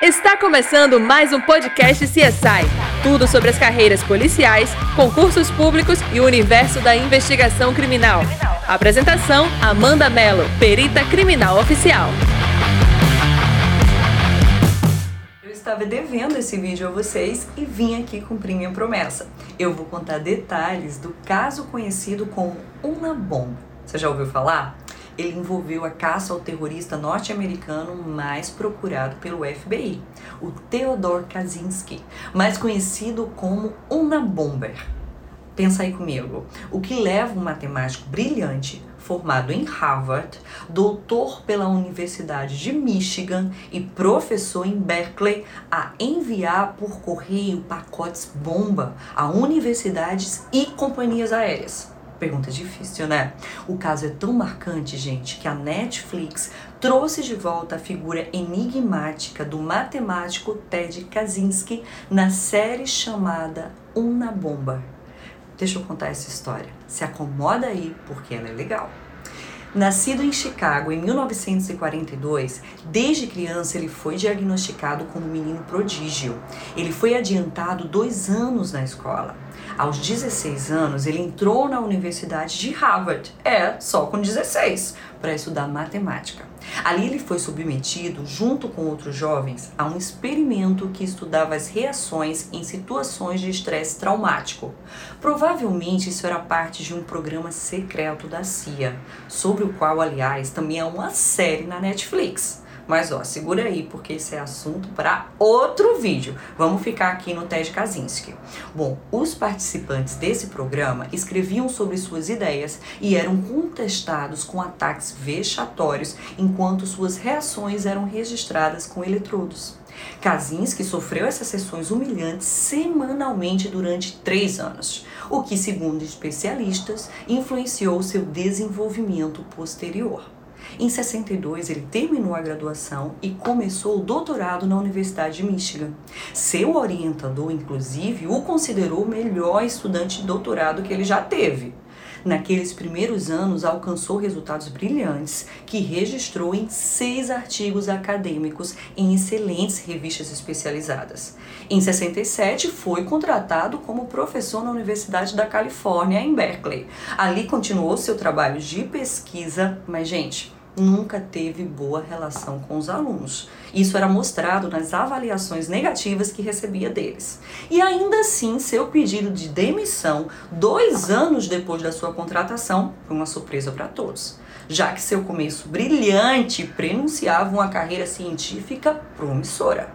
Está começando mais um podcast CSI. Tudo sobre as carreiras policiais, concursos públicos e o universo da investigação criminal. Apresentação: Amanda Mello, perita criminal oficial. Eu estava devendo esse vídeo a vocês e vim aqui cumprir minha promessa. Eu vou contar detalhes do caso conhecido como Una Bomba. Você já ouviu falar? Ele envolveu a caça ao terrorista norte-americano mais procurado pelo FBI, o Theodore Kaczynski, mais conhecido como Unabomber. Pensa aí comigo, o que leva um matemático brilhante, formado em Harvard, doutor pela Universidade de Michigan e professor em Berkeley, a enviar por correio pacotes bomba a universidades e companhias aéreas? Pergunta difícil, né? O caso é tão marcante, gente, que a Netflix trouxe de volta a figura enigmática do matemático Ted Kaczynski na série chamada Una Bomba. Deixa eu contar essa história. Se acomoda aí, porque ela é legal. Nascido em Chicago em 1942, desde criança ele foi diagnosticado como menino prodígio. Ele foi adiantado dois anos na escola. Aos 16 anos, ele entrou na Universidade de Harvard, é, só com 16, para estudar matemática. Ali ele foi submetido, junto com outros jovens, a um experimento que estudava as reações em situações de estresse traumático. Provavelmente isso era parte de um programa secreto da CIA, sobre o qual, aliás, também há uma série na Netflix. Mas ó, segura aí porque esse é assunto para outro vídeo. Vamos ficar aqui no Ted Kaczynski. Bom, os participantes desse programa escreviam sobre suas ideias e eram contestados com ataques vexatórios enquanto suas reações eram registradas com eletrodos. Kaczynski sofreu essas sessões humilhantes semanalmente durante três anos, o que, segundo especialistas, influenciou seu desenvolvimento posterior. Em 62, ele terminou a graduação e começou o doutorado na Universidade de Michigan. Seu orientador, inclusive, o considerou o melhor estudante de doutorado que ele já teve. Naqueles primeiros anos, alcançou resultados brilhantes que registrou em seis artigos acadêmicos em excelentes revistas especializadas. Em 67, foi contratado como professor na Universidade da Califórnia, em Berkeley. Ali continuou seu trabalho de pesquisa, mas, gente, nunca teve boa relação com os alunos. Isso era mostrado nas avaliações negativas que recebia deles. E ainda assim, seu pedido de demissão, dois anos depois da sua contratação, foi uma surpresa para todos, já que seu começo brilhante prenunciava uma carreira científica promissora.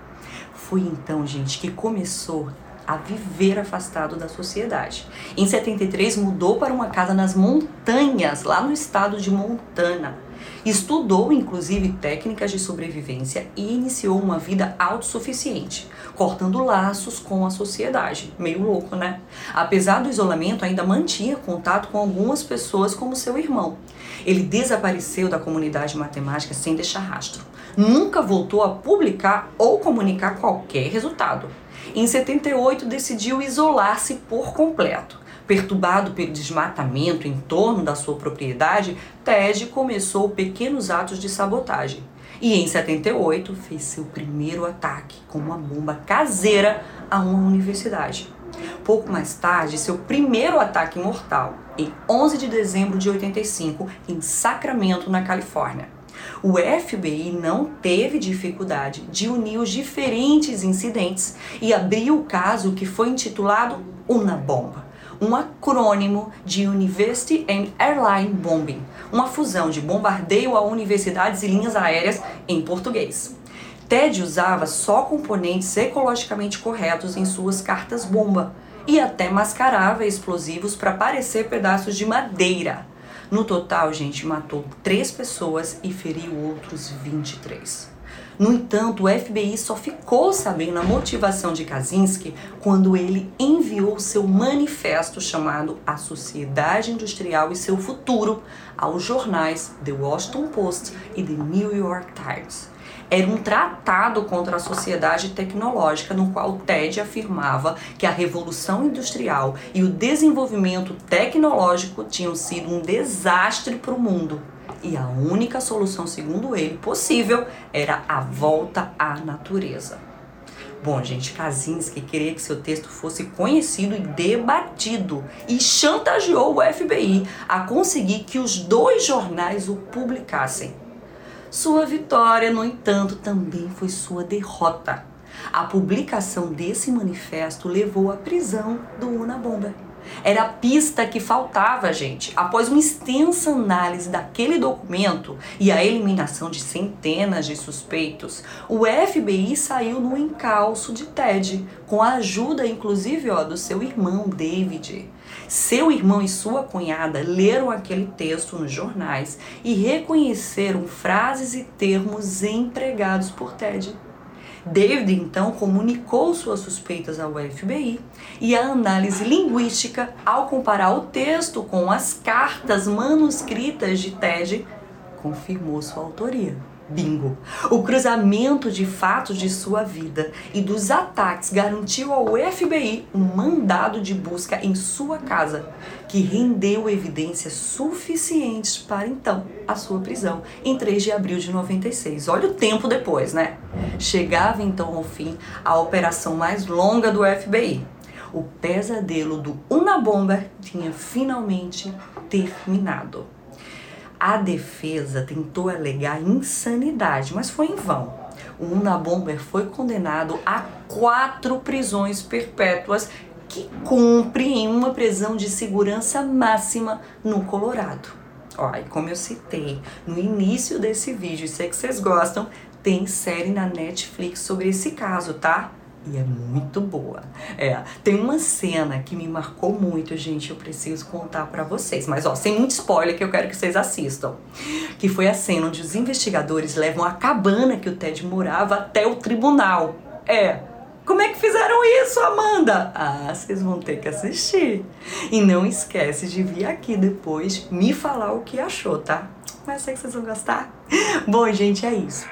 Foi então, gente, que começou a viver afastado da sociedade. Em 73 mudou para uma casa nas montanhas, lá no estado de Montana. Estudou inclusive técnicas de sobrevivência e iniciou uma vida autossuficiente, cortando laços com a sociedade. Meio louco, né? Apesar do isolamento, ainda mantinha contato com algumas pessoas como seu irmão. Ele desapareceu da comunidade matemática sem deixar rastro. Nunca voltou a publicar ou comunicar qualquer resultado. Em 78 decidiu isolar-se por completo. Perturbado pelo desmatamento em torno da sua propriedade, Ted começou pequenos atos de sabotagem. E em 78 fez seu primeiro ataque com uma bomba caseira a uma universidade. Pouco mais tarde, seu primeiro ataque mortal, em 11 de dezembro de 85, em Sacramento, na Califórnia. O FBI não teve dificuldade de unir os diferentes incidentes e abriu o caso que foi intitulado Una Bomba, um acrônimo de University and Airline Bombing, uma fusão de bombardeio a universidades e linhas aéreas em português. Ted usava só componentes ecologicamente corretos em suas cartas bomba e até mascarava explosivos para parecer pedaços de madeira. No total, gente, matou três pessoas e feriu outros 23. No entanto, o FBI só ficou sabendo a motivação de Kaczynski quando ele enviou seu manifesto chamado A Sociedade Industrial e Seu Futuro aos jornais The Washington Post e The New York Times era um tratado contra a sociedade tecnológica, no qual Ted afirmava que a revolução industrial e o desenvolvimento tecnológico tinham sido um desastre para o mundo. E a única solução, segundo ele, possível era a volta à natureza. Bom, gente, Kaczynski queria que seu texto fosse conhecido e debatido e chantageou o FBI a conseguir que os dois jornais o publicassem. Sua vitória, no entanto, também foi sua derrota. A publicação desse manifesto levou à prisão do Una Bomber. Era a pista que faltava, gente. Após uma extensa análise daquele documento e a eliminação de centenas de suspeitos, o FBI saiu no encalço de Ted, com a ajuda, inclusive, ó, do seu irmão David. Seu irmão e sua cunhada leram aquele texto nos jornais e reconheceram frases e termos empregados por Ted. David então comunicou suas suspeitas ao FBI e a análise linguística, ao comparar o texto com as cartas manuscritas de Ted, confirmou sua autoria. Bingo! O cruzamento de fatos de sua vida e dos ataques garantiu ao FBI um mandado de busca em sua casa, que rendeu evidências suficientes para então a sua prisão, em 3 de abril de 96. Olha o tempo depois, né? Chegava então ao fim a operação mais longa do FBI. O pesadelo do Unabomber tinha finalmente terminado. A defesa tentou alegar insanidade, mas foi em vão. O Unabomber foi condenado a quatro prisões perpétuas que cumpre em uma prisão de segurança máxima no Colorado. Ó, e como eu citei no início desse vídeo, e sei que vocês gostam, tem série na Netflix sobre esse caso, tá? E é muito boa. É, tem uma cena que me marcou muito, gente, eu preciso contar para vocês. Mas ó, sem muito spoiler que eu quero que vocês assistam. Que foi a cena onde os investigadores levam a cabana que o Ted morava até o tribunal. É. Como é que fizeram isso, Amanda? Ah, vocês vão ter que assistir. E não esquece de vir aqui depois me falar o que achou, tá? Mas sei que vocês vão gostar. Bom, gente, é isso.